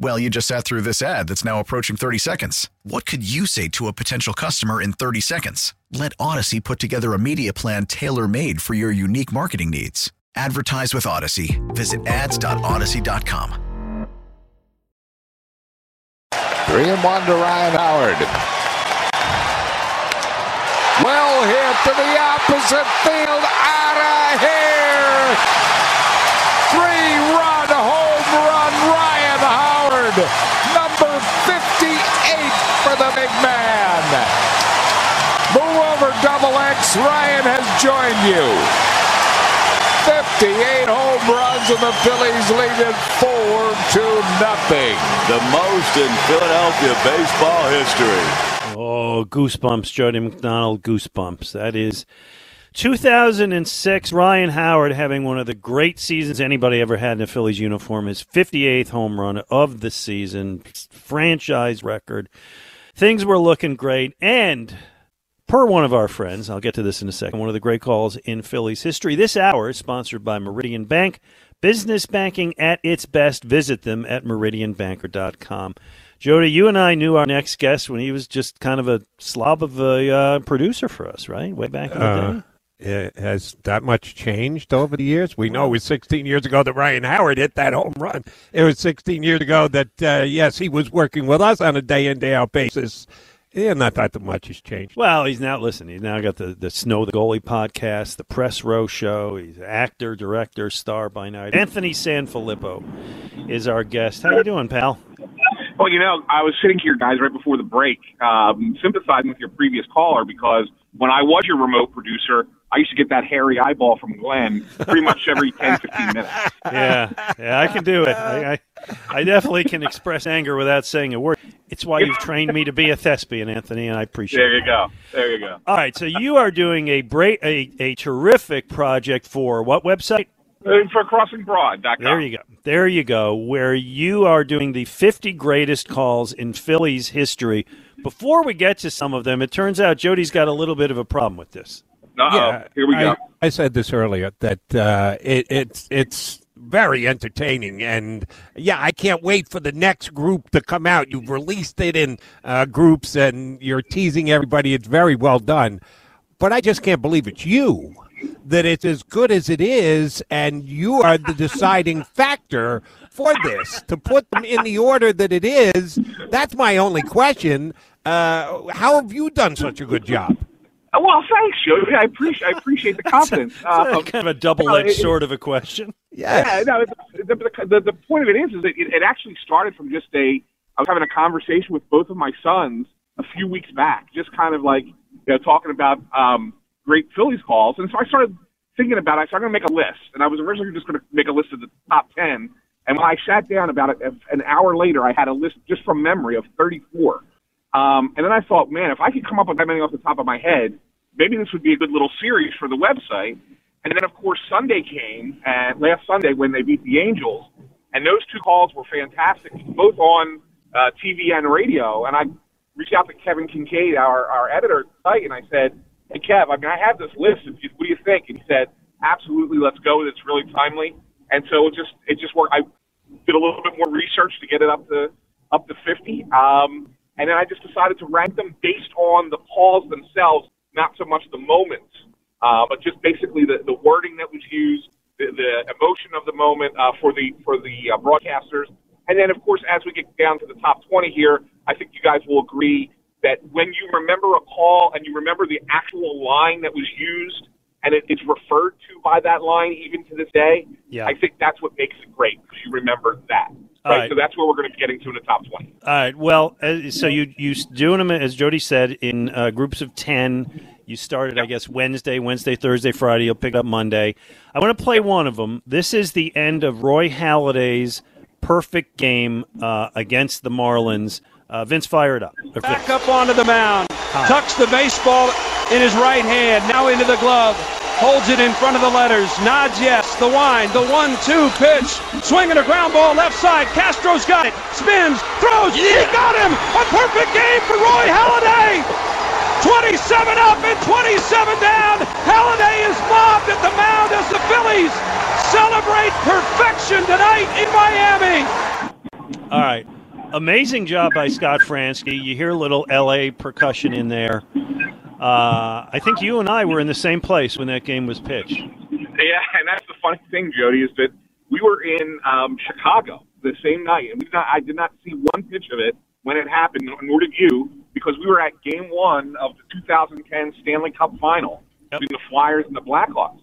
Well, you just sat through this ad that's now approaching 30 seconds. What could you say to a potential customer in 30 seconds? Let Odyssey put together a media plan tailor made for your unique marketing needs. Advertise with Odyssey. Visit ads.odyssey.com. Three and one to Ryan Howard. Well hit to the opposite field, out of here. Three run home run, Ryan Howard, number 58 for the big man. Move over, double X. Ryan has joined you. 58 home runs and the Phillies lead it four to nothing. The most in Philadelphia baseball history. Oh, goosebumps, Jody McDonald, goosebumps. That is 2006. Ryan Howard having one of the great seasons anybody ever had in a Phillies uniform. His 58th home run of the season, franchise record. Things were looking great, and per one of our friends, I'll get to this in a second, one of the great calls in Phillies history. This hour is sponsored by Meridian Bank. Business banking at its best. Visit them at meridianbanker.com. Jody, you and I knew our next guest when he was just kind of a slob of a uh, producer for us, right? Way back in the Uh, day. Yeah, has that much changed over the years? We know it was 16 years ago that Ryan Howard hit that home run. It was 16 years ago that, uh, yes, he was working with us on a day in, day out basis. Yeah, not that much has changed. Well, he's now listen. He's now got the the Snow the Goalie podcast, the Press Row Show. He's actor, director, star by night. Anthony Sanfilippo is our guest. How you doing, pal? Well, you know, I was sitting here, guys, right before the break, um, sympathizing with your previous caller because when I was your remote producer, I used to get that hairy eyeball from Glenn pretty much every 10, 15 minutes. Yeah, yeah, I can do it. I, I, I definitely can express anger without saying a word. It's why you've trained me to be a thespian, Anthony, and I appreciate it. There you go. There you go. All right, so you are doing a break, a, a terrific project for what website? Uh, For crossingbroad.com. There you go. There you go. Where you are doing the 50 greatest calls in Phillies history. Before we get to some of them, it turns out Jody's got a little bit of a problem with this. Yeah, Here we go. I, I said this earlier that uh, it, it's it's very entertaining, and yeah, I can't wait for the next group to come out. You've released it in uh, groups, and you're teasing everybody. It's very well done, but I just can't believe it's you. That it's as good as it is, and you are the deciding factor for this to put them in the order that it is. That's my only question. Uh, how have you done such a good job? Well, thanks, Jody. I appreciate I appreciate the confidence. Um, kind of a double-edged sort of a question. Yeah, no. The, the, the, the point of it is, is that it, it actually started from just a. I was having a conversation with both of my sons a few weeks back, just kind of like you know talking about um, great Phillies calls, and so I started thinking about. it. I started going to make a list, and I was originally just going to make a list of the top ten. And when I sat down about it, an hour later, I had a list just from memory of 34. Um, and then I thought, man, if I could come up with that many off the top of my head, maybe this would be a good little series for the website. And then, of course, Sunday came, and last Sunday when they beat the Angels, and those two calls were fantastic, both on uh, TV and radio. And I reached out to Kevin Kincaid, our, our editor at the site, and I said, hey, Kev, I mean, I have this list. What do you think? And he said, absolutely, let's go. It's really timely. And so it just it just worked. I did a little bit more research to get it up to up to 50. Um, and then I just decided to rank them based on the calls themselves, not so much the moments, uh, but just basically the, the wording that was used, the, the emotion of the moment uh, for the for the uh, broadcasters. And then, of course, as we get down to the top 20 here, I think you guys will agree that when you remember a call and you remember the actual line that was used and it, it's referred to by that line even to this day, Yeah. I think that's what makes it great because you remember that. Right, right. so that's where we're going to be getting to in the top twenty. All right. Well, uh, so you you doing them as Jody said in uh, groups of ten. You started, I guess, Wednesday, Wednesday, Thursday, Friday. You'll pick up Monday. I want to play one of them. This is the end of Roy Halladay's perfect game uh, against the Marlins. Uh, Vince, fire it up. Or Back up onto the mound. Tucks the baseball in his right hand. Now into the glove. Holds it in front of the letters. Nods yes. The wind. The one-two pitch. Swinging a ground ball left side. Castro's got it. Spins. Throws. He got him. A perfect game for Roy Halladay. 27 up and 27 down. Halladay is mobbed at the mound as the Phillies celebrate perfection tonight in Miami. All right. Amazing job by Scott Franzke. You hear a little LA percussion in there. Uh, I think you and I were in the same place when that game was pitched. Yeah, and that's the funny thing, Jody, is that we were in um, Chicago the same night, and we did not, I did not see one pitch of it when it happened, nor did you, because we were at Game One of the 2010 Stanley Cup Final Yep. between the Flyers and the Blackhawks.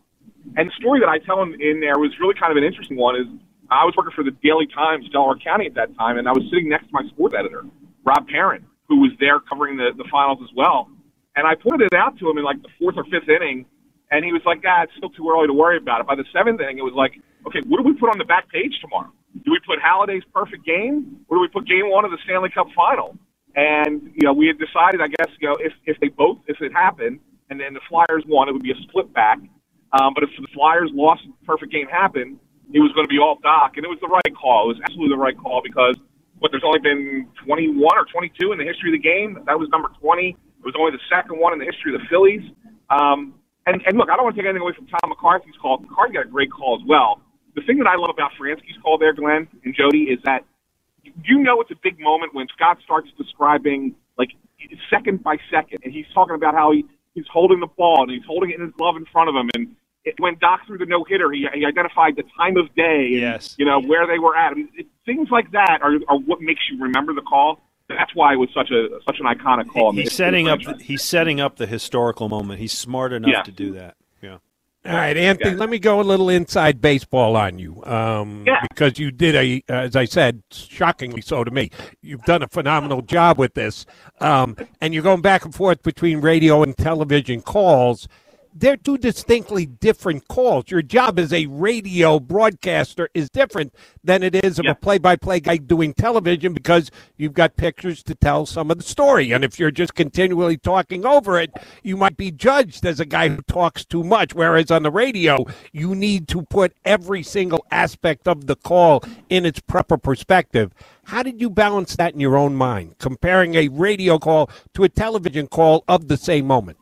And the story that I tell in, in there was really kind of an interesting one. Is I was working for the Daily Times, Delaware County at that time, and I was sitting next to my sports editor, Rob Parent, who was there covering the, the finals as well. And I pointed it out to him in like the fourth or fifth inning, and he was like, "Ah, it's still too early to worry about it." By the seventh inning, it was like, "Okay, what do we put on the back page tomorrow? Do we put Halladay's perfect game, or do we put Game One of the Stanley Cup Final?" And you know, we had decided, I guess, you know, if if they both, if it happened, and then the Flyers won, it would be a split back. Um, but if the Flyers lost, perfect game happened, it was going to be all Doc, and it was the right call. It was absolutely the right call because what there's only been 21 or 22 in the history of the game. That was number 20. It was only the second one in the history of the Phillies. Um, and, and look, I don't want to take anything away from Tom McCarthy's call. McCarthy got a great call as well. The thing that I love about Franzke's call there, Glenn and Jody, is that you know it's a big moment when Scott starts describing like second by second, and he's talking about how he, he's holding the ball and he's holding it in his glove in front of him, and it, when Doc threw the no hitter, he, he identified the time of day, and, Yes. you know where they were at. I mean, it, things like that are, are what makes you remember the call. That's why it was such a such an iconic call. He's history of the setting up. franchise. He's setting up the historical moment. He's smart enough Yeah. to do that. Yeah. All right, Anthony, Yeah. let me go a little inside baseball on you. Um, Yeah. Because you did a, as I said, shockingly so to me. You've done a phenomenal job with this. Um, and you're going back and forth between radio and television calls. They're two distinctly different calls. Your job as a radio broadcaster is different than it is of Yeah. a play by play guy doing television because you've got pictures to tell some of the story. And if you're just continually talking over it, you might be judged as a guy who talks too much. Whereas on the radio, you need to put every single aspect of the call in its proper perspective. How did you balance that in your own mind, comparing a radio call to a television call of the same moment?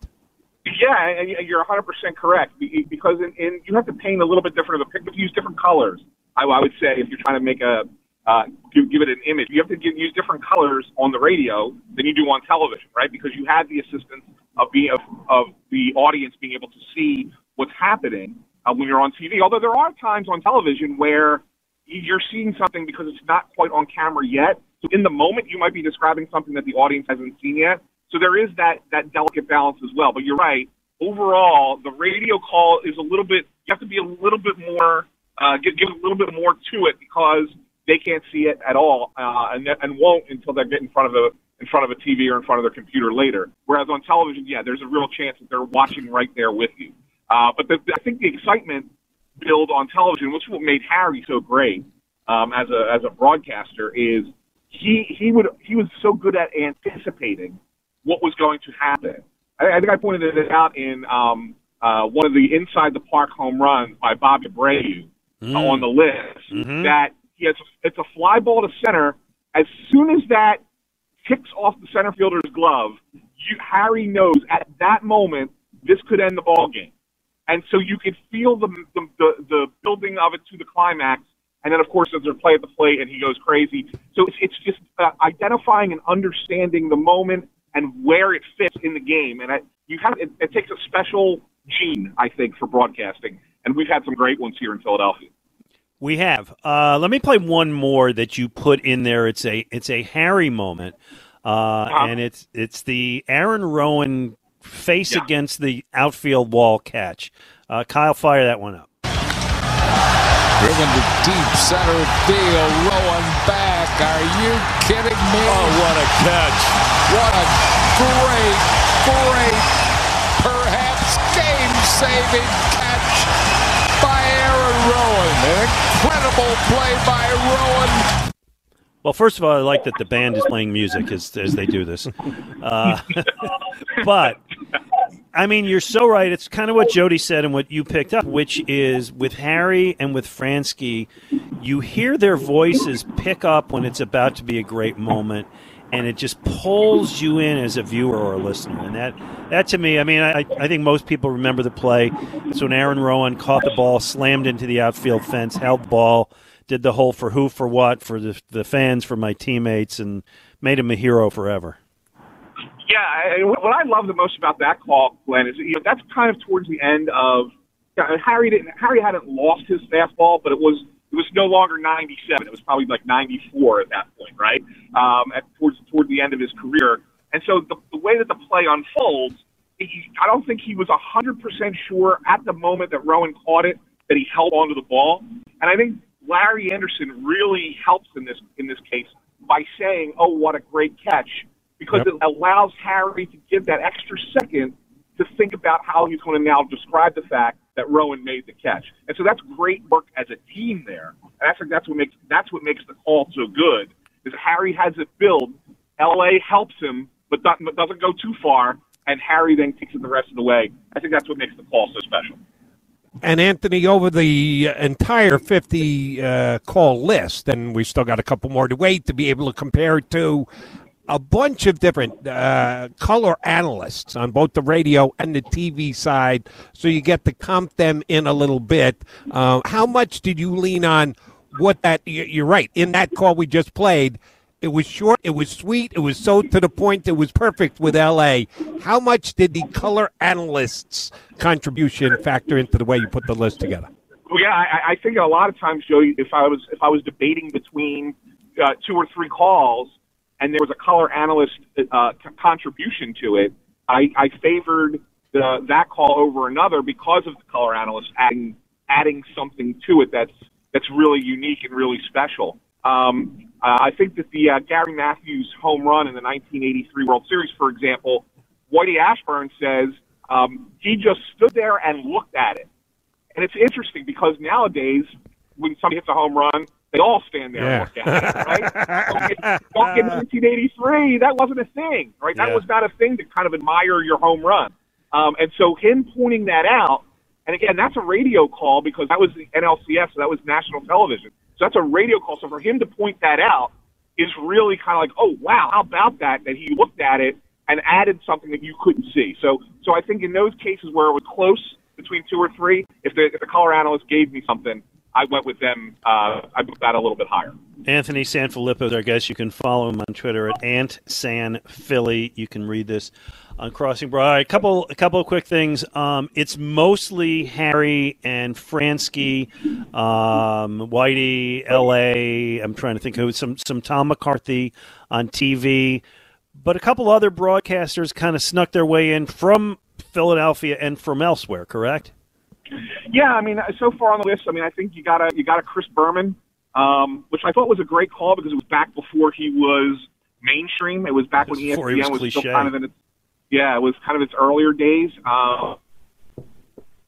Yeah, you're 100% correct because in, in, you have to paint a little bit different of a picture. Use different colors. I, I would say if you're trying to make a uh, give, give it an image, you have to give, use different colors on the radio than you do on television, right? Because you have the assistance of being of, of the audience being able to see what's happening uh, when you're on TV. Although there are times on television where you're seeing something because it's not quite on camera yet. So in the moment, you might be describing something that the audience hasn't seen yet. So there is that that delicate balance as well. But you're right. Overall, the radio call is a little bit. You have to be a little bit more, uh, give, give a little bit more to it because they can't see it at all, uh, and and won't until they get in front of a in front of a TV or in front of their computer later. Whereas on television, yeah, there's a real chance that they're watching right there with you. Uh, but the, I think the excitement build on television, which is what made Harry so great um, as a as a broadcaster, is he he would he was so good at anticipating what was going to happen. I, I think I pointed it out in um, uh, one of the inside the park home runs by Bobby Abreu uh, on the list. That he has it's a fly ball to center. As soon as that kicks off the center fielder's glove, you, Harry knows at that moment this could end the ball game, and so you could feel the the, the, the building of it to the climax. And then, of course, there's a play at the plate, and he goes crazy. So it's, it's just uh, identifying and understanding the moment and where it fits in the game. And I, you have it, it takes a special gene, I think, for broadcasting. And we've had some great ones here in Philadelphia. We have. Uh, let me play one more that you put in there. It's a it's a Harry moment, uh, and it's it's the Aaron Rowand face Yeah. against the outfield wall catch. Uh, Kyle, fire that one up. Driven to deep center field. Rowand back. Are you kidding me? Oh, what a catch. What a great, great, perhaps game-saving catch by Aaron Rowand. An incredible play by Rowand. Well, first of all, I like that the band is playing music as, as they do this. Uh, but, I mean, you're so right. It's kind of what Jody said and what you picked up, which is with Harry and with Franzke, you hear their voices pick up when it's about to be a great moment, and it just pulls you in as a viewer or a listener. And that, that to me, I mean, I, I think most people remember the play. It's when Aaron Rowand caught the ball, slammed into the outfield fence, held ball did the whole for who for what for the the fans for my teammates and made him a hero forever. Yeah, and what I love the most about that call, Glenn, is you know that's kind of towards the end of yeah, Harry didn't Harry hadn't lost his fastball, but it was it was no longer 97. It was probably like 94 at that point, right? Um, at towards toward the end of his career, and so the, the way that the play unfolds, he, I don't think he was 100% sure at the moment that Rowand caught it that he held onto the ball, and I think Larry Andersen really helps in this in this case by saying, "Oh, what a great catch," because Yep. it allows Harry to give that extra second to think about how he's going to now describe the fact that Rowand made the catch. And so that's great work as a team there. And I think that's what makes that's what makes the call so good. Is Harry has it build, LA helps him, but do- but doesn't go too far, and Harry then takes it the rest of the way. I think that's what makes the call so special. And Anthony, over the entire 50 uh, call list, and we still got a couple more to wait to be able to compare it to a bunch of different uh, color analysts on both the radio and the TV side, so you get to comp them in a little bit. Uh, how much did you lean on what that? you- You're right. In that call we just played, it was short, it was sweet, it was so to the point, it was perfect with LA. How much did the color analysts' contribution factor into the way you put the list together? Well, yeah, I, I think a lot of times, Joe, if I was if I was debating between uh, two or three calls, and there was a color analyst uh, contribution to it, I, I favored the, that call over another because of the color analyst adding adding something to it that's that's really unique and really special. Um, uh, I think that the uh, Gary Matthews home run in the 1983 World Series, for example, Whitey Ashburn says um, he just stood there and looked at it. And it's interesting because nowadays, when somebody hits a home run, they all stand there and look at it, right? Don't get 1983, that wasn't a thing, right? That Yeah. was not a thing to kind of admire your home run. Um, and so him pointing that out, and again, that's a radio call because that was the NLCS, so that was national television. So that's a radio call. So for him to point that out is really kind of like, oh wow, how about that? That he looked at it and added something that you couldn't see. So so I think in those cases where it was close between two or three, if the if the color analyst gave me something, I went with them. Uh, I put that a little bit higher. Anthony Sanfilippo is our guest. You can follow him on Twitter at AntSanPhilly. You can read this on Crossing Broad. A couple, a couple of quick things. Um, it's mostly Harry and Franzke, um, Whitey, L.A. I'm trying to think of some some Tom McCarthy on TV, but a couple other broadcasters kind of snuck their way in from Philadelphia and from elsewhere. Correct? Yeah, I mean, so far on the list, I mean, I think you got a you got a Chris Berman, um, which I thought was a great call because it was back before he was mainstream. It was back when ESPN he was still kind of in its yeah, it was kind of its earlier days. Uh,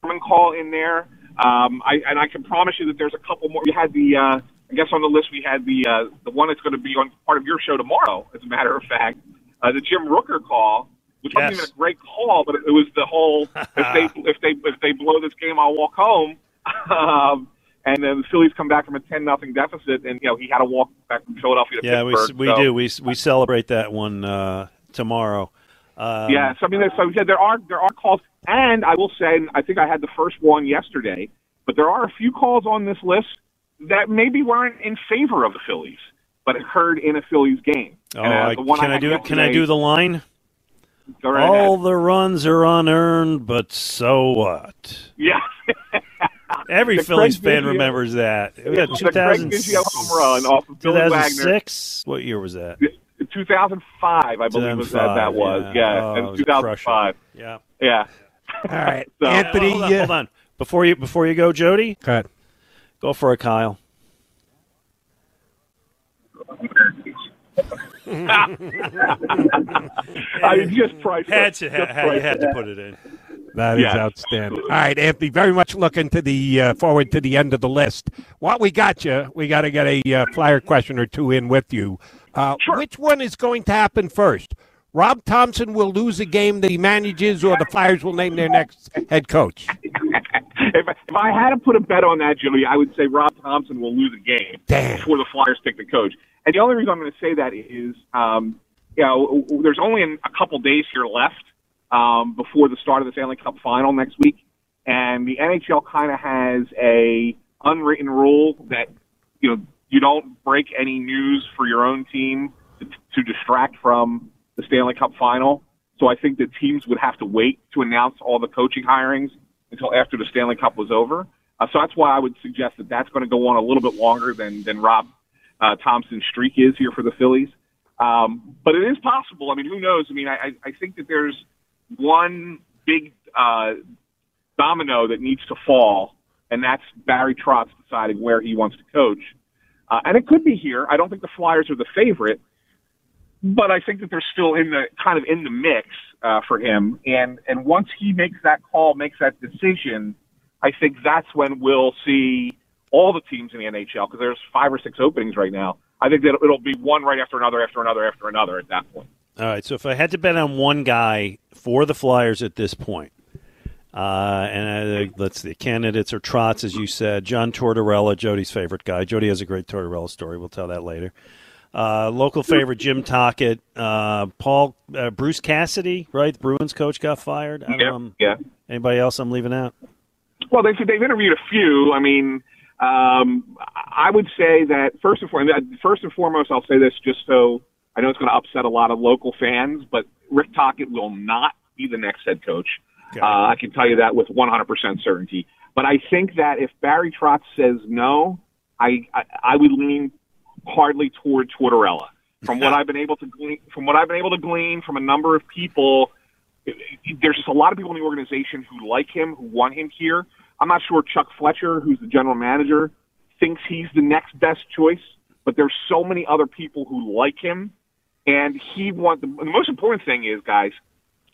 Berman call in there, um, I and I can promise you that there's a couple more. We had the uh, I guess on the list we had the uh, the one that's going to be on part of your show tomorrow. As a matter of fact, uh, the Jim Rooker call. Which wasn't even a great call, but it was the whole if they if they if they blow this game, I'll walk home. um, and then the Phillies come back from a ten nothing deficit, and you know he had to walk back from Philadelphia to Yeah, we Pittsburgh. we so. do. We we celebrate that one uh, tomorrow. Um, yeah, so I mean, so yeah, there are there are calls, and I will say, I think I had the first one yesterday, but there are a few calls on this list that maybe weren't in favor of the Phillies, but occurred in a Phillies game. Oh, And, uh, I, can I had do it? Can I do the line? Go right All ahead. the runs are unearned, but so what? Yeah. Every The Phillies fan Biggio- remembers that. We got The Craig 2000 home run off of Billy Wagner. 2006. What year was that? 2005, I believe was that that was. yeah. Yeah, Oh, it and was 2005. Yeah. Yeah. All right, So- Anthony. Hold on, uh, hold on. Before you before you go, Jody. Go ahead. Go for it, Kyle. I just priceless. Had to, Just had, you had to put it in. That is Yes. outstanding. All right, Anthony, very much looking to the uh, forward to the end of the list. What we got you, we got to get a uh, flyer question or two in with you. Uh, Which one is going to happen first? Rob Thomson will lose a game that he manages, or the Flyers will name their next head coach. I had to put a bet on that, Jimmy, I would say Rob Thomson will lose a game before the Flyers pick the coach. And the only reason I'm going to say that is, um, you know, there's only a couple days here left um, before the start of the Stanley Cup Final next week, and the NHL kind of has a unwritten rule that you know you don't break any news for your own team to, to distract from the Stanley Cup Final. So I think that teams would have to wait to announce all the coaching hirings until after the Stanley Cup was over. Uh, so that's why I would suggest that that's going to go on a little bit longer than than Rob uh, Thomson's streak is here for the Phillies. Um, but it is possible. I mean, who knows? I mean, I, I think that there's one big uh, domino that needs to fall, and that's Barry Trotz deciding where he wants to coach. Uh, and it could be here. I don't think the Flyers are the favorite, but I think that they're still in the kind of in the mix uh, for him. And and once he makes that call, makes that decision, I think that's when we'll see all the teams in the NHL because there's five or six openings right now. I think that it'll be one right after another, after another, after another at that point. All right. So if I had to bet on one guy for the Flyers at this point, uh, and uh, let's see, candidates are Trotz, as you said, John Tortorella, Jody's favorite guy. Jody has a great Tortorella story. We'll tell that later. Uh, local favorite Jim Tocchet, uh, Paul uh, Bruce Cassidy, right? The Bruins coach got fired. I Yeah, um, yeah. Anybody else I'm leaving out? Well, they've they've interviewed a few. I mean, um, I would say that first and foremost, first and foremost, I'll say this just so I know it's going to upset a lot of local fans, but Rick Tocchet will not be the next head coach. Uh, I can tell you that with 100% certainty. But I think that if Barry Trotz says no, I I, I would lean hardly toward Tortorella. From what I've been able to glean, from what I've been able to glean from a number of people, there's just a lot of people in the organization who like him, who want him here. I'm not sure Chuck Fletcher, who's the general manager, thinks he's the next best choice, but there's so many other people who like him, and he wants. the, the most important thing is, guys,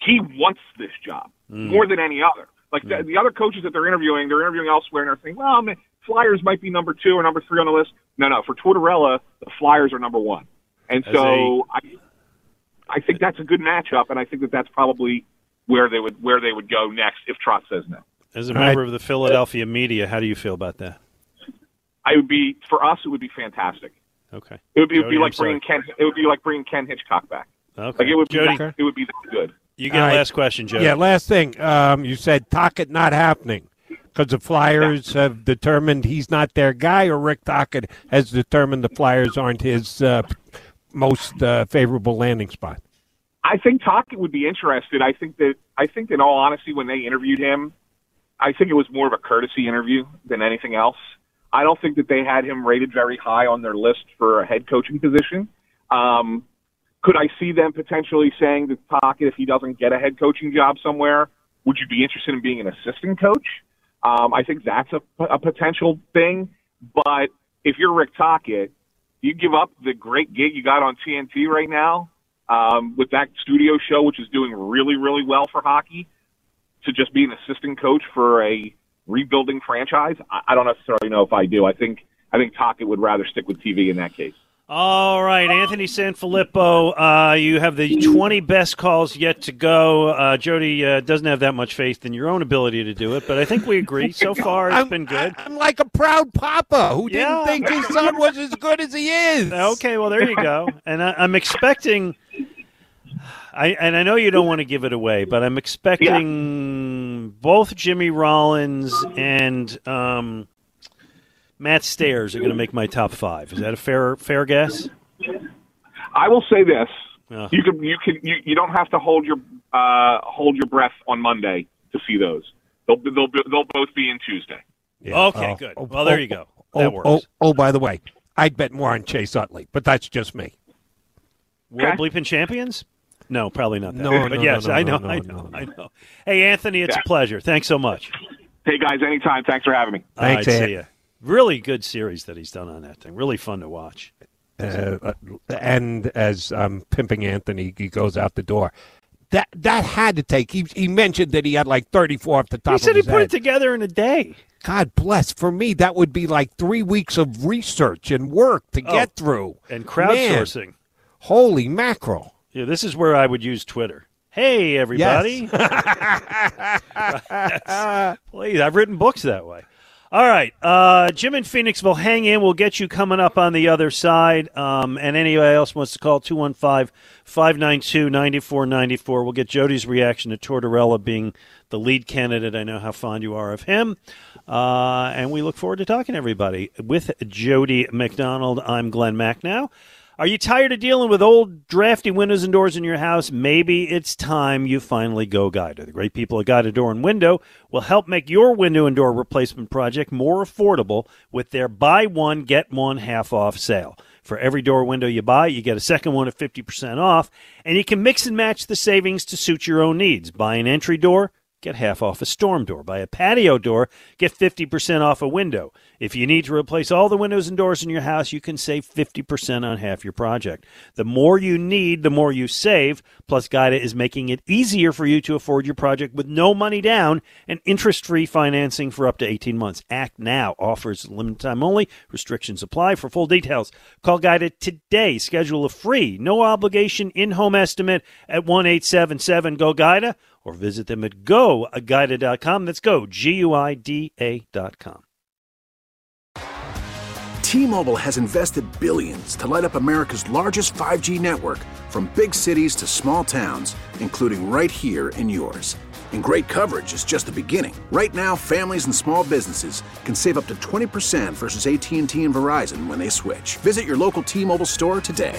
he wants this job mm. more than any other. Like the, mm. the other coaches that they're interviewing, they're interviewing elsewhere, and they're saying, well, man, Flyers might be number two or number three on the list. No, no, for Tortorella, the Flyers are number one, and As so I, I think that's a good matchup, and I think that that's probably where they would where they would go next if Trot says no. As a All right. member of the Philadelphia media, how do you feel about that? I would be for us. It would be fantastic. Okay. It would be, it would be like bringing Ken. It would be like bringing Ken Hitchcock back. Okay. Like it would be. Jody- That, it would be that good. You get All a right. last question, Jody. Yeah, last thing. Um, you said Tocchet not happening because the Flyers have determined he's not their guy, or Rick Tocchet has determined the Flyers aren't his uh, most uh, favorable landing spot. I think Tocchet would be interested. I think that I think in all honesty, when they interviewed him, I think it was more of a courtesy interview than anything else. I don't think that they had him rated very high on their list for a head coaching position. Um, could I see them potentially saying to Tocchet, if he doesn't get a head coaching job somewhere, would you be interested in being an assistant coach? Um, I think that's a, a potential thing. But if you're Rick Tocchet, you give up the great gig you got on TNT right now um, with that studio show, which is doing really, really well for hockey, to just be an assistant coach for a rebuilding franchise. I, I don't necessarily know if I do. I think I think Tocchet would rather stick with TV in that case. All right, Anthony Sanfilippo, uh, you have the 20 best calls yet to go. Uh, Jody uh, doesn't have that much faith in your own ability to do it, but I think we agree. So far, it's been good. I'm like a proud papa who Yeah. didn't think his son was as good as he is. Okay, well there you go. And I, I'm expecting. I and I know you don't want to give it away, but I'm expecting both Jimmy Rollins and um, Matt Stairs are going to make my top five. Is that a fair fair guess? I will say this: Yeah. you can you can you, you don't have to hold your uh, hold your breath on Monday to see those. They'll they'll they'll both be in Tuesday. Okay, Oh, good. oh, well, there oh, you go. Oh, That oh, works. oh, by the way, I'd bet more on Chase Utley, but that's just me. World bleeping champions? No, probably not. That. No, but no, yes, no, I know, no, I no, know, I know. Hey, Anthony, it's a pleasure. Thanks so much. Hey guys, anytime. Thanks for having me. Thanks, All right, Thanks, see Ant. ya. Really good series that he's done on that thing. Really fun to watch. Uh, and as um, pimping Anthony, he goes out the door. That that had to take. He, he mentioned that he had like 34 off the top. He said he put head. it together in a day. God bless. For me, that would be like three weeks of research and work to Oh, get through. And Man, crowdsourcing. holy mackerel! Yeah, this is where I would use Twitter. Hey, everybody. Please, I've written books that way. All right. Uh, Jim in Phoenixville, hang in. We'll get you coming up on the other side. Um, and anybody else wants to call 215 592 9494. We'll get Jody's reaction to Tortorella being the lead candidate. I know how fond you are of him. Uh, and we look forward to talking to everybody. With Jody McDonald, I'm Glenn Macnow. Are you tired of dealing with old, drafty windows and doors in your house? Maybe it's time you finally go Guida. The great people at Guida Door and Window will help make your window and door replacement project more affordable with their buy one, get one half off sale. For every door window you buy, you get a second one at 50% off, and you can mix and match the savings to suit your own needs. Buy an entry door, get half off a storm door. Buy a patio door, get 50% off a window. If you need to replace all the windows and doors in your house, you can save 50% on half your project. The more you need, the more you save. Plus, Guida is making it easier for you to afford your project with no money down and interest free financing for up to 18 months. Act now. Offers limited time only. Restrictions apply. For full details, call Guida today. Schedule a free, no obligation in home estimate at 1 877 GO GUIDA or visit them at goguida.com. That's go, G U I D A.com. T-Mobile has invested billions to light up America's largest 5G network from big cities to small towns, including right here in yours. And great coverage is just the beginning. Right now, families and small businesses can save up to 20% versus AT&T and Verizon when they switch. Visit your local T-Mobile store today.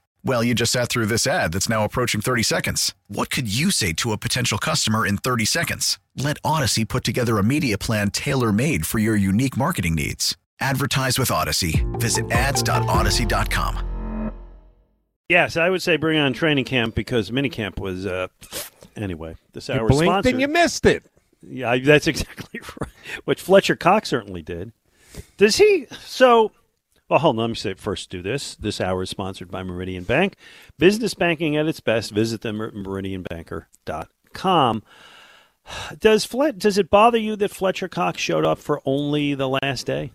Well, you just sat through this ad that's now approaching 30 seconds. What could you say to a potential customer in 30 seconds? Let Odyssey put together a media plan tailor made for your unique marketing needs. Advertise with Odyssey. Visit ads.odyssey.com. Yes, I would say bring on training camp because minicamp was uh, anyway. This You hour blinked sponsored. and you missed it. Yeah, that's exactly right. Which Fletcher Cox certainly did. Does he? So, well, hold on. Let me say first. Do this. This hour is sponsored by Meridian Bank. Business banking at its best. Visit them at meridianbanker.com. Does Flet? Does it bother you that Fletcher Cox showed up for only the last day?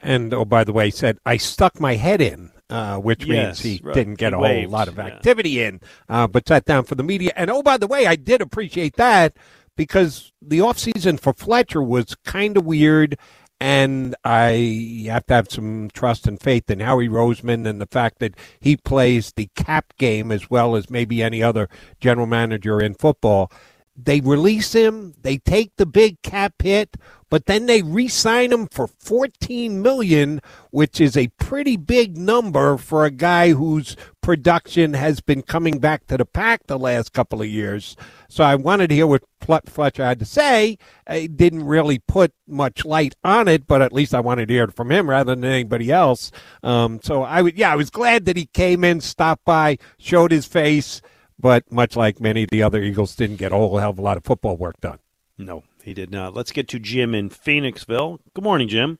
And oh, by the way, he said I stuck my head in, uh, which Yes, means he right. didn't get He a waved, whole lot of yeah. activity in, uh, but sat down for the media. And oh, by the way, I did appreciate that because the off season for Fletcher was kind of weird. And I have to have some trust and faith in Howie Roseman and the fact that he plays the cap game as well as maybe any other general manager in football. They release him, they take the big cap hit, but then they re-sign him for 14 million, which is a pretty big number for a guy whose production has been coming back to the pack the last couple of years. So I wanted to hear what Fle- Fletcher had to say. I didn't really put much light on it, but at least I wanted to hear it from him rather than anybody else. Um, so I would, yeah, I was glad that he came in, stopped by, showed his face, but much like many of the other Eagles, didn't get a whole hell of a lot of football work done. No, he did not. Let's get to Jim in Phoenixville. Good morning, Jim.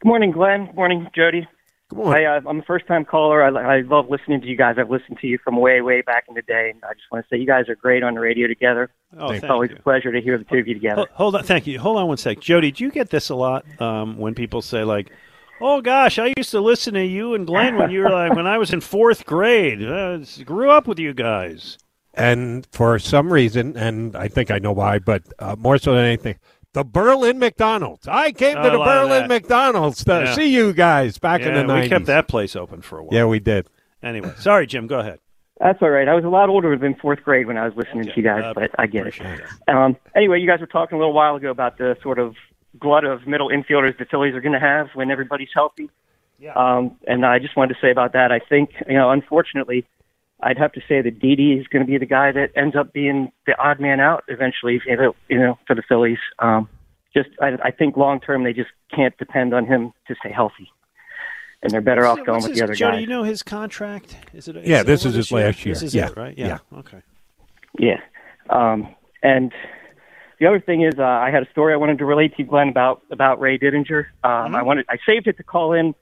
Good morning, Glenn. Good morning, Jody. Good morning. I, uh, I'm a first-time caller. I, I love listening to you guys. I've listened to you from way, way back in the day. And I just want to say you guys are great on the radio together. Oh, it's always you. a pleasure to hear the two of you together. Hold, hold on, thank you. Hold on one sec, Jody. Do you get this a lot um, when people say like, Oh gosh, I used to listen to you and Glenn when you were like when I was in fourth grade. Uh, grew up with you guys. And for some reason, and I think I know why, but uh, more so than anything, the Berlin McDonald's. I came I to the Berlin that. McDonald's to Yeah. see you guys back in the 90s. we kept that place open for a while. Yeah, we did. Anyway, sorry, Jim. Go ahead. That's all right. I was a lot older than fourth grade when I was listening to you guys, but I get it. Um, anyway, you guys were talking a little while ago about the sort of glut of middle infielders the Phillies are going to have when everybody's healthy. Yeah. Um, and I just wanted to say about that. I think, you know, unfortunately, I'd have to say that Didi is going to be the guy that ends up being the odd man out eventually, you know, you know for the Phillies. Um, just, I, I think long term they just can't depend on him to stay healthy, and they're better off What's going his- with the other Joe, guys. do you know his contract? Is it? Yeah, it this over is his year? last year. This is Yeah, it, right? Yeah. yeah. Okay. Yeah. Um, and the other thing is, uh, I had a story I wanted to relate to you, Glenn, about about Ray Didinger. Um, I wanted, I saved it to call in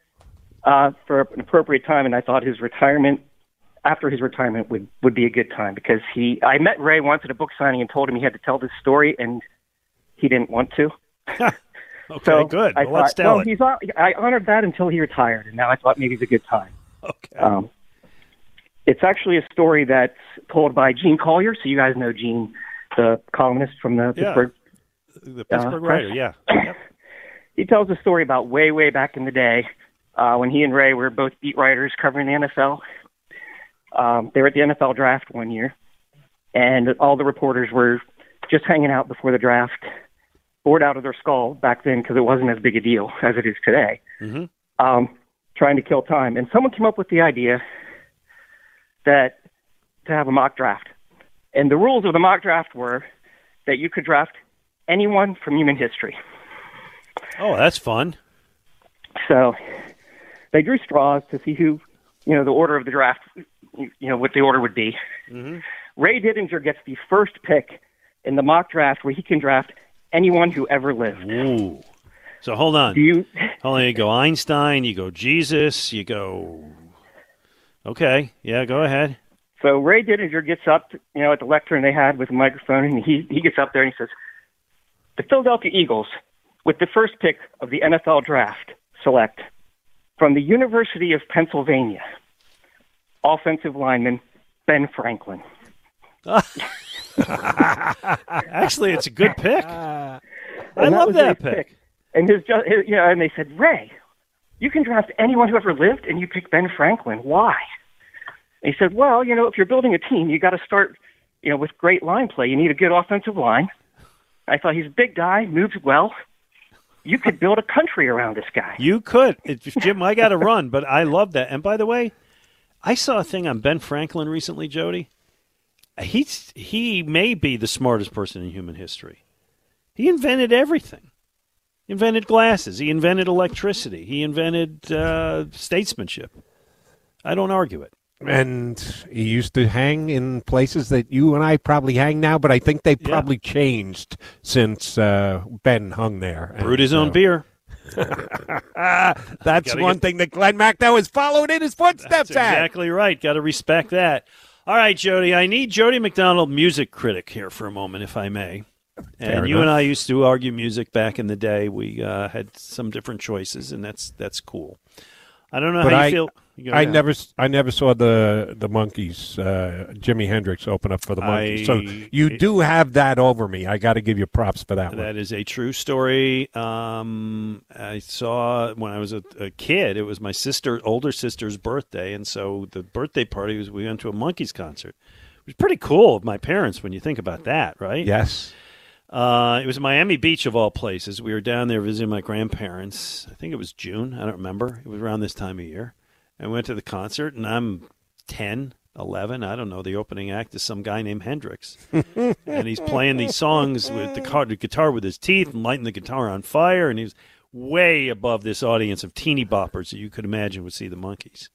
uh, for an appropriate time, and I thought his retirement, after his retirement, would would be a good time because he. I met Ray once at a book signing and told him he had to tell this story, and he didn't want to. Okay, so good. I Well, let's thought, tell well, it. he's I honored that until he retired, and now I thought maybe it's a good time. Okay. Um, it's actually a story that's told by Gene Collier. So you guys know Gene, the columnist from the Yeah. Pittsburgh. The Pittsburgh Uh, writer. Yeah. Yep. He tells a story about way, way back in the day uh, when he and Ray were both beat writers covering the NFL. Um, they were at the NFL draft one year, and all the reporters were just hanging out before the draft, bored out of their skull back then because it wasn't as big a deal as it is today. Mhm. um, trying to kill time. And someone came up with the idea that to have a mock draft. And the rules of the mock draft were that you could draft anyone from human history. Oh, that's fun. So they drew straws to see who, you know, the order of the draft, you know, what the order would be. Mm-hmm. Ray Didinger gets the first pick in the mock draft where he can draft anyone who ever lived. Ooh. So hold on. Do you? Hold on. You go Einstein. You go Jesus. You go. Okay. Yeah. Go ahead. So Ray Didinger gets up, you know, at the lectern they had with a microphone, and he he gets up there and he says, "The Philadelphia Eagles, with the first pick of the NFL draft, select from the University of Pennsylvania, offensive lineman Ben Franklin." Actually, it's a good pick. I And love was that Ray's pick. And his, you know, and they said, Ray, you can draft anyone who ever lived, and you pick Ben Franklin. Why? And he said, Well, you know, if you're building a team, you got to start, you know, with great line play. You need a good offensive line. I thought he's a big guy, moves well. You could build a country around this guy. You could. Jim, I got to run, but I love that. And by the way, I saw a thing on Ben Franklin recently, Jody. He's he may be the smartest person in human history. He invented everything. He invented glasses. He invented electricity. He invented uh, statesmanship. I don't argue it. And he used to hang in places that you and I probably hang now, but I think they've probably changed since uh, Ben hung there. Brewed his And, own beer. That's one get- thing that Glenn Macnow has followed in his footsteps That's at. exactly right. Got to respect that. All right, Jody. I need Jody McDonald, music critic, here for a moment, if I may. And Fair you enough. and I used to argue music back in the day. We uh, had some different choices, and that's that's cool. I don't know But how you I, feel. I never, I never saw the the Monkees. Uh, Jimi Hendrix open up for the Monkees. so I- you do have that over me. I got to give you props for that one. That is a true story. Um, I saw when I was a, a kid. It was my sister, older sister's birthday, and so the birthday party was we went to a Monkees concert. It was pretty cool of my parents when you think about that, right? Yes. Uh, it was Miami Beach of all places. We were down there visiting my grandparents. I think it was June. I don't remember. It was around this time of year. I went to the concert, and I'm 10, 11. I don't know. The opening act is some guy named Hendrix. and he's playing these songs with the, car, the guitar with his teeth and lighting the guitar on fire. And he's way above this audience of teeny boppers that you could imagine would see the Monkees.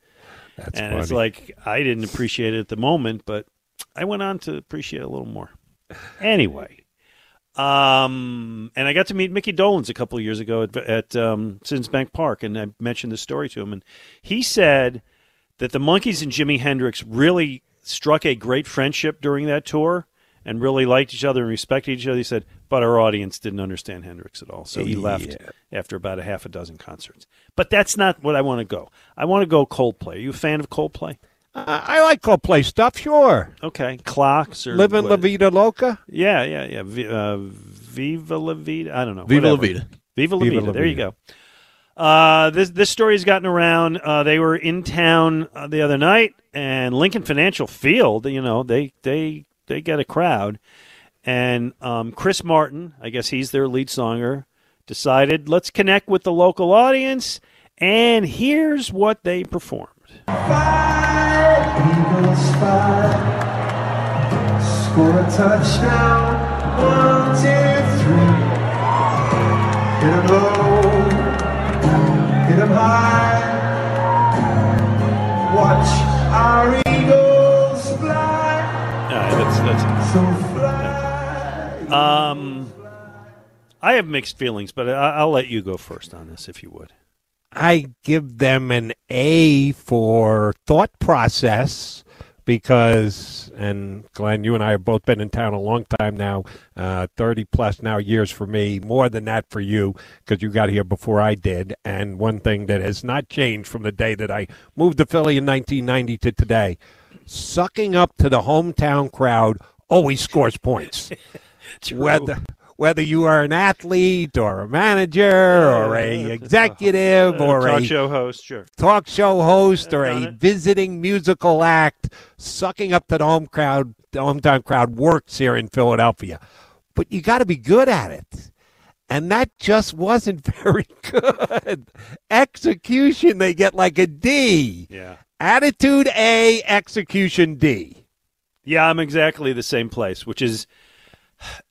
That's and it's like, I didn't appreciate it at the moment, but I went on to appreciate it a little more. Anyway. Um, and I got to meet Micky Dolenz a couple of years ago at, at um, Citizens Bank Park, and I mentioned this story to him, and he said that the Monkees and Jimi Hendrix really struck a great friendship during that tour, and really liked each other and respected each other. He said, but our audience didn't understand Hendrix at all, so he left after about a half a dozen concerts. But that's not what I want to go. I want to go Coldplay. Are you a fan of Coldplay? Uh, I like Coldplay stuff, sure. Okay, clocks or Living La Vida Loca. Yeah, yeah, yeah. V- uh, Viva la Vida. I don't know. Viva la Vida. Viva la Viva Vida. there you go. Uh, this this story's gotten around. Uh, they were in town uh, the other night, and Lincoln Financial Field. You know, they they they get a crowd, and um, Chris Martin, I guess he's their lead songer, decided let's connect with the local audience, and here's what they performed. Score a touchdown. One, two, three. Hit 'em low. Hit 'em high. Watch our eagles fly. All right, that's that's. So fly. Um, I have mixed feelings, but I, I'll let you go first on this, if you would. I give them an A for thought process because, and Glen, you and I have both been in town a long time now, uh, 30 plus now years for me, more than that for you because you got here before I did. And one thing that has not changed from the day that I moved to Philly in 1990 to today, sucking up to the hometown crowd always scores points. Whether whether you are an athlete or a manager or a executive uh, or a talk show host, sure. talk show host or a visiting musical act, sucking up to the home crowd, the hometown crowd works here in Philadelphia. But you got to be good at it. And that just wasn't very good. Execution, they get like a D. Yeah. Attitude A, execution D. Yeah, I'm exactly the same place, which is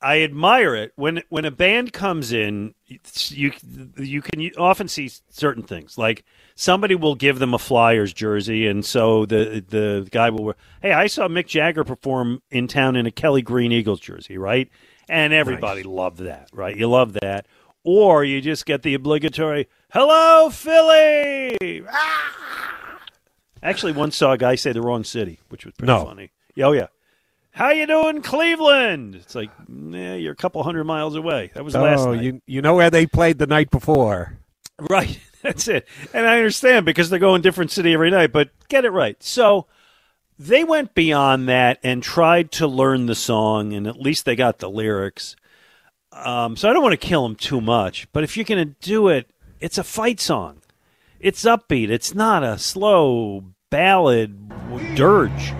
I admire it when when a band comes in. You you can often see certain things like somebody will give them a Flyers jersey, and so the the guy will wear. Hey, I saw Mick Jagger perform in town in a Kelly Green Eagles jersey, right? And everybody loved that, right? You love that, or you just get the obligatory "Hello, Philly." Ah! Actually, once saw a guy say the wrong city, which was pretty No. funny. Yeah, oh yeah. How you doing, Cleveland? It's like, nah, you're a couple hundred miles away. That was last Oh, night. you, you know where they played the night before. Right. That's it. And I understand because they're going different city every night, but get it right. So they went beyond that and tried to learn the song, and at least they got the lyrics. Um, so I don't want to kill them too much, but if you're going to do it, it's a fight song. It's upbeat. It's not a slow ballad dirge.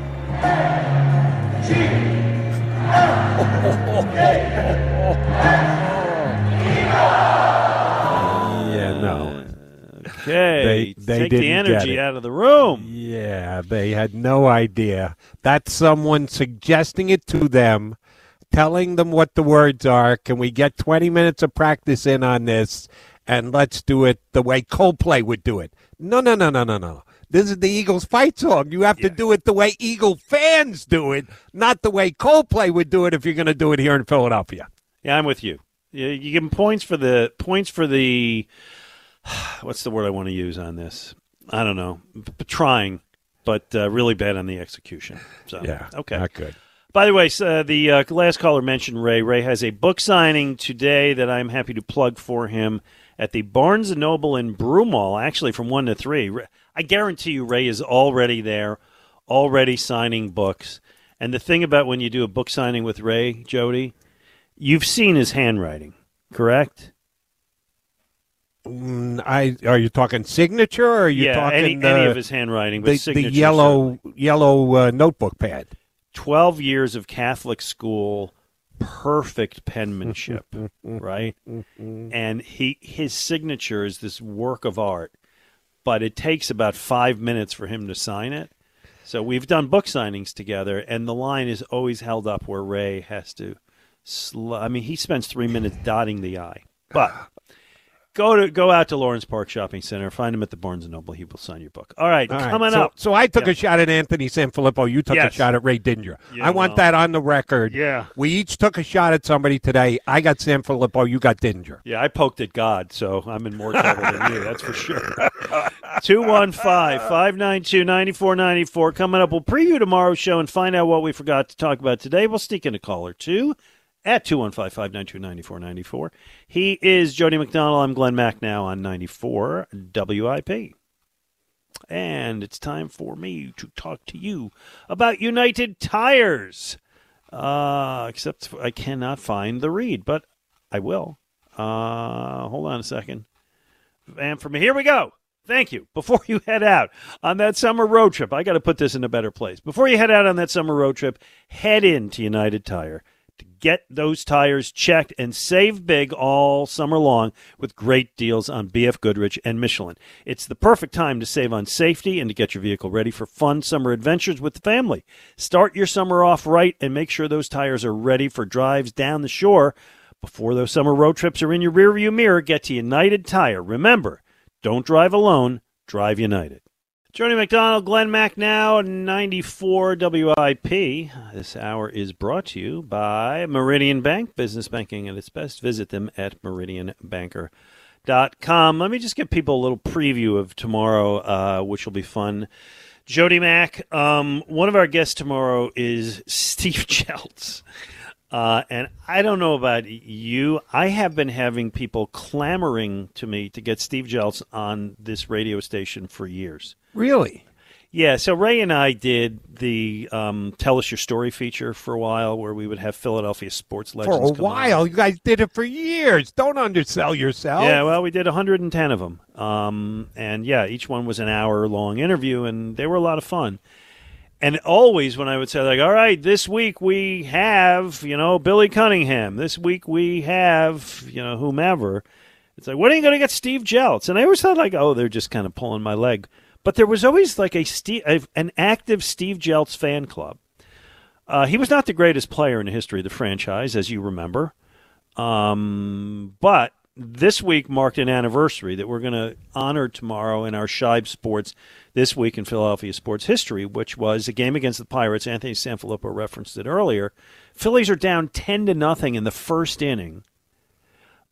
Yeah, no. Okay, They- they take didn't the get energy it. out of the room. Yeah, they had no idea. That's someone suggesting it to them, telling them what the words are. Can we get 20 minutes of practice in on this? And let's do it the way Coldplay would do it. No, no, no, no, no, no. This is the Eagles fight song. You have yeah. to do it the way Eagle fans do it, not the way Coldplay would do it if you're going to do it here in Philadelphia. Yeah, I'm with you. You, give them points for the points for the what's the word I want to use on this? I don't know. B- trying, but uh, really bad on the execution. So yeah, okay, not good. By the way, uh, the uh, last caller mentioned Ray. Ray has a book signing today that I'm happy to plug for him at the Barnes & Noble in Broomall, actually from 1 to 3. I guarantee you, Ray is already there, already signing books. And the thing about when you do a book signing with Ray, Jody, you've seen his handwriting, correct? Mm, I are you talking signature or are you Yeah, talking any- the, any of his handwriting, but the, the yellow yellow uh, notebook pad? 12 years of Catholic school, perfect penmanship, right? And he his signature is this work of art, but it takes about 5 minutes for him to sign it. So we've done book signings together and the line is always held up where Ray has to sl- I mean he spends 3 minutes dotting the i. But Go to go out to Lawrence Park Shopping Center. Find him at the Barnes and Noble. He will sign your book. All right, All right, coming so, up. So I took Yeah. a shot at Anthony Sanfilippo. You took Yes. a shot at Ray Dinger. Yeah, I want well. that on the record. Yeah. We each took a shot at somebody today. I got Sanfilippo. You got Dinger. Yeah, I poked at God, so I'm in more trouble than you, that's for sure. 215 592 9494. Coming up, we'll preview tomorrow's show and find out what we forgot to talk about today. We'll sneak in a caller, too, at 215 592 9494. He is Jody McDonald. I'm Glen Macnow on 94 WIP. And it's time for me to talk to you about United Tires. Uh, except I cannot find the read, but I will. Uh, hold on a second. And me, here we go. Thank you. Before you head out on that summer road trip, I got to put this in a better place. Before you head out on that summer road trip, head into United Tire to get those tires checked and save big all summer long with great deals on BF Goodrich and Michelin. It's the perfect time to save on safety and to get your vehicle ready for fun summer adventures with the family. Start your summer off right and make sure those tires are ready for drives down the shore before those summer road trips are in your rearview mirror. Get to United Tire. Remember, don't drive alone, drive United. Jody McDonald, Glen Macnow, 94 WIP. This hour is brought to you by Meridian Bank, business banking at its best. Visit them at meridianbanker.com. Let me just give people a little preview of tomorrow, uh, which will be fun. Jody Mac, um, one of our guests tomorrow is Steve Jeltz. Uh, and I don't know about you. I have been having people clamoring to me to get Steve Jeltz on this radio station for years. Really? Yeah, so Ray and I did the um, "Tell Us Your Story" feature for a while, where we would have Philadelphia sports legends For a come on. while. You guys did it for years. Don't undersell yourself. Yeah, well, we did 110 of them, um, and yeah, each one was an hour-long interview, and they were a lot of fun. And always, when I would say like, "All right, this week we have you know Billy Cunningham. This week we have you know whomever," it's like, "When are you going to get Steve Jeltz?" And I always thought like, "Oh, they're just kind of pulling my leg." But there was always like a Steve, an active Steve Jeltz fan club. Uh, he was not the greatest player in the history of the franchise, as you remember. Um, but this week marked an anniversary that we're going to honor tomorrow in our Shibe Sports this week in Philadelphia sports history, which was a game against the Pirates. Anthony Sanfilippo referenced it earlier. Phillies are down ten to nothing in the first inning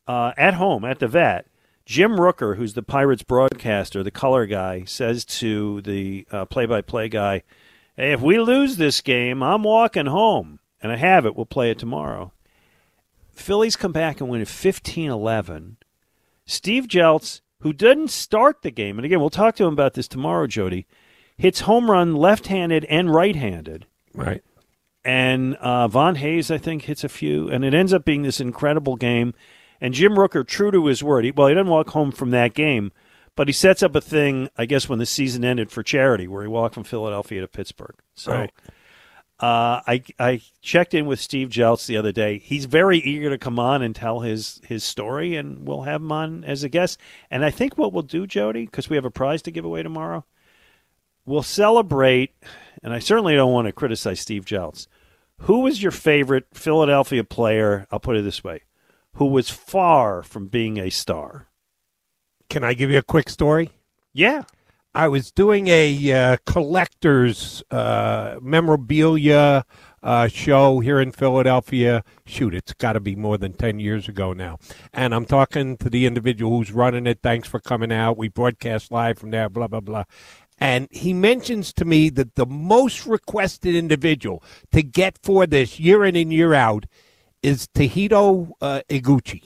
uh, at home at the vet. Jim Rooker, who's the Pirates broadcaster, the color guy, says to the uh, play-by-play guy, "Hey, if we lose this game, I'm walking home." And I have it. We'll play it tomorrow. Phillies come back and win at 15-11. Steve Jeltz, who didn't start the game, and again, we'll talk to him about this tomorrow, Jody, hits home run left-handed and right-handed. Right. And uh, Von Hayes, I think, hits a few, and it ends up being this incredible game. And Jim Rooker, true to his word, he, well, he doesn't walk home from that game, but he sets up a thing, I guess, when the season ended for charity, where he walked from Philadelphia to Pittsburgh. So Right. uh, I I checked in with Steve Jeltz the other day. He's very eager to come on and tell his his story, and we'll have him on as a guest. And I think what we'll do, Jody, because we have a prize to give away tomorrow, we'll celebrate. And I certainly don't want to criticize Steve Jeltz. Who was your favorite Philadelphia player? I'll put it this way: who was far from being a star. Can I give you a quick story? Yeah. I was doing a uh, collector's uh, memorabilia uh, show here in Philadelphia. Shoot, it's got to be more than 10 years ago now. And I'm talking to the individual who's running it. Thanks for coming out. We broadcast live from there, blah, blah, blah. And he mentions to me that the most requested individual to get for this year in and year out is Tahito uh, Iguchi.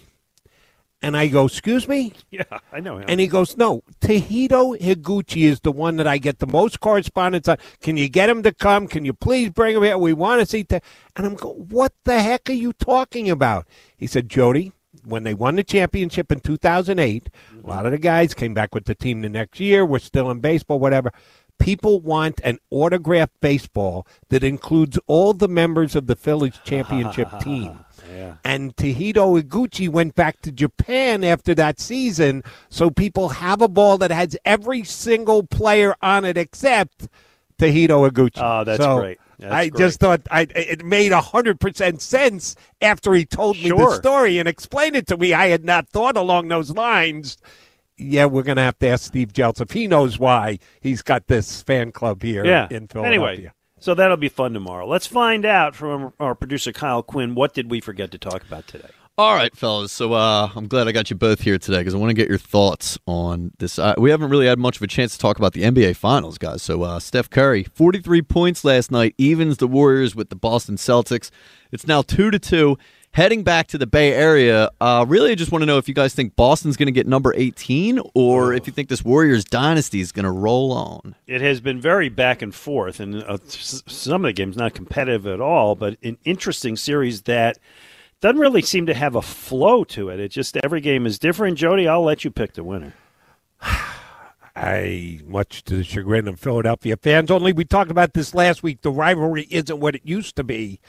And I go, excuse me? Yeah, I know him. And he goes, no, Tahito Higuchi is the one that I get the most correspondence on. Can you get him to come? Can you please bring him here? We want to see. Ta-. And I'm going, what the heck are you talking about? He said, Jody, when they won the championship in 2008, a lot of the guys came back with the team the next year. We're still in baseball, whatever. People want an autographed baseball that includes all the members of the Phillies championship team. Yeah. And Tahito Iguchi went back to Japan after that season, so people have a ball that has every single player on it except Tahito Iguchi. Oh, that's So, great. That's I great. just thought I, it made hundred percent sense after he told me the story and explained it to me. I had not thought along those lines. Yeah, we're going to have to ask Steve Jeltz if he knows why he's got this fan club here yeah. in Philadelphia. Anyway, so that'll be fun tomorrow. Let's find out from our producer Kyle Quinn what did we forget to talk about today. All right, fellas. So uh, I'm glad I got you both here today because I want to get your thoughts on this. Uh, we haven't really had much of a chance to talk about the NBA Finals, guys. So uh, Steph Curry, 43 points last night, evens the Warriors with the Boston Celtics. It's now two to two. Heading back to the Bay Area, uh, really, I just want to know if you guys think Boston's going to get number 18, or if you think this Warriors dynasty is going to roll on. It has been very back and forth, and uh, some of the games not competitive at all, but an interesting series that doesn't really seem to have a flow to it. It just every game is different. Jody, I'll let you pick the winner. I, much to the chagrin of Philadelphia fans, only we talked about this last week. The rivalry isn't what it used to be.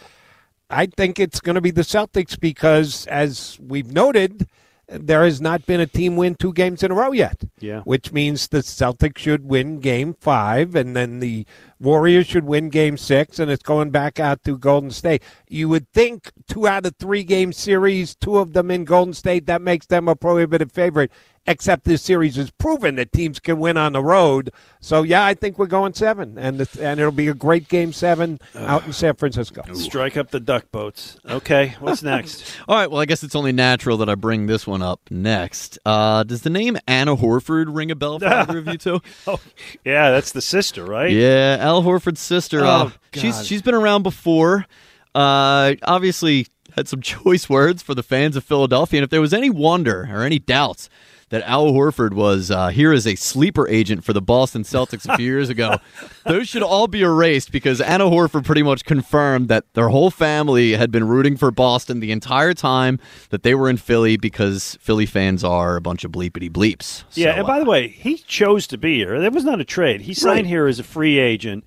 I think it's going to be the Celtics because, as we've noted, there has not been a team win two games in a row yet. Yeah. Which means the Celtics should win game five, and then the Warriors should win game six, and it's going back out to Golden State. You would think two out of three game series, two of them in Golden State, that makes them a prohibitive favorite, except this series has proven that teams can win on the road. So, yeah, I think we're going seven, and, the, and it'll be a great game seven out in San Francisco. Strike up the duck boats. Okay, what's next? All right, well, I guess it's only natural that I bring this one up next. Uh, does the name Anna Horford ring a bell for either of you two? oh, yeah, that's the sister, right? Yeah, Al Horford's sister. Oh, uh, she's she's been around before. Uh, obviously had some choice words for the fans of Philadelphia, and if there was any wonder or any doubts that Al Horford was uh, here as a sleeper agent for the Boston Celtics a few years ago, those should all be erased because Anna Horford pretty much confirmed that their whole family had been rooting for Boston the entire time that they were in Philly because Philly fans are a bunch of bleepity bleeps. Yeah, So, and by the way, he chose to be here. That was not a trade. He signed Right. here as a free agent.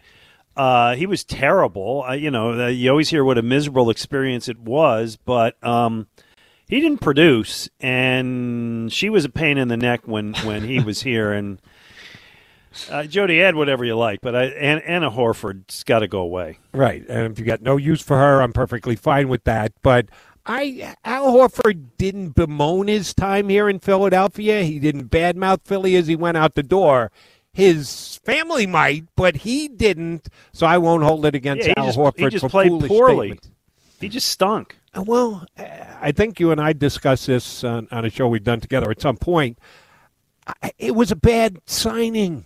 Uh, he was terrible. Uh, you know, uh, you always hear what a miserable experience it was, but um, he didn't produce, and she was a pain in the neck when when he was here. And uh, Jody, add whatever you like, but I, Anna, Anna Horford's got to go away. Right. And if you got no use for her, I'm perfectly fine with that. But I Al Horford didn't bemoan his time here in Philadelphia. He didn't badmouth Philly as he went out the door. His family might, but he didn't. So I won't hold it against Yeah, Al just, Horford he just for played foolish poorly. statements. He just stunk. Uh, Well, uh, I think you and I discussed this on, on a show we've done together at some point. I, it was a bad signing.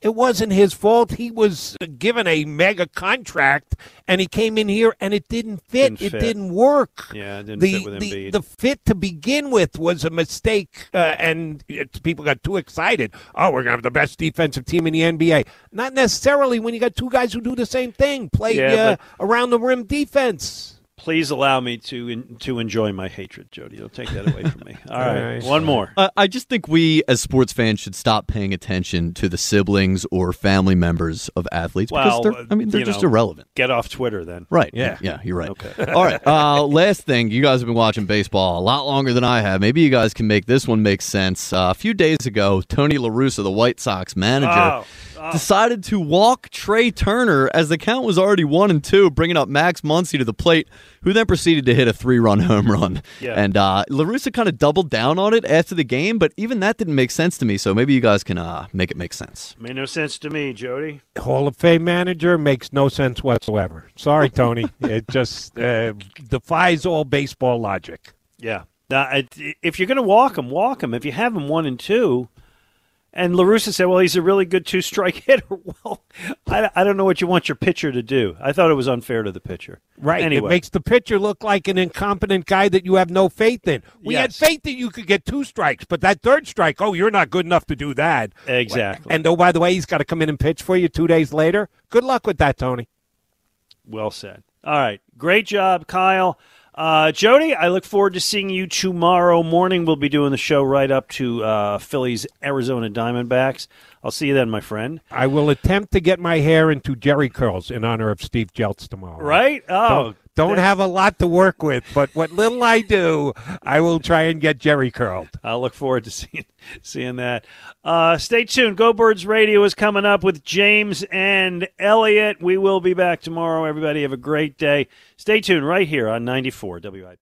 It wasn't his fault. He was given a mega contract, and he came in here, and it didn't fit. Didn't it fit. didn't work. Yeah, it didn't the, fit with the, Embiid. the fit to begin with was a mistake, uh, and it, people got too excited. Oh, we're going to have the best defensive team in the NBA. Not necessarily when you got two guys who do the same thing, play Yeah, uh, around the rim defense. Please allow me to in, to enjoy my hatred, Jody. Don't take that away from me. All right, Right. one more. Uh, I just think we, as sports fans, should stop paying attention to the siblings or family members of athletes Well, because they're, I mean, they're just know, irrelevant. Get off Twitter then. Right. Yeah. Yeah, you're right. Okay. All right. Uh, last thing, you guys have been watching baseball a lot longer than I have. Maybe you guys can make this one make sense. Uh, a few days ago, Tony La Russa, the White Sox manager, Oh, decided to walk Trea Turner as the count was already one and two, bringing up Max Muncy to the plate, who then proceeded to hit a three-run home run. Yeah. And uh, La Russa kind of doubled down on it after the game, but even that didn't make sense to me. So maybe you guys can uh, make it make sense. Made no sense to me, Jody. Hall of Fame manager makes no sense whatsoever. Sorry, Tony. it just uh, defies all baseball logic. Yeah. Now, if you're going to walk him, walk him. If you have him one and two, and La Russa said, "Well, he's a really good two-strike hitter." Well, I, I don't know what you want your pitcher to do. I thought it was unfair to the pitcher. Right. Anyway, It makes the pitcher look like an incompetent guy that you have no faith in. We had faith that you could get two strikes, but that third strike, oh, you're not good enough to do that. Exactly. And oh, by the way, he's got to come in and pitch for you two days later. Good luck with that, Tony. Well said. All right. Great job, Kyle. Uh, Jody, I look forward to seeing you tomorrow morning. We'll be doing the show right up to uh, Phillies Arizona Diamondbacks. I'll see you then, my friend. I will attempt to get my hair into Jheri curls in honor of Steve Jeltz tomorrow. Right? Oh, Don't, Don't have a lot to work with, but what little I do, I will try and get Jheri curled. I'll look forward to seeing seeing that. Uh, stay tuned. Go Birds Radio is coming up with James and Elliot. We will be back tomorrow. Everybody have a great day. Stay tuned right here on 94 WI.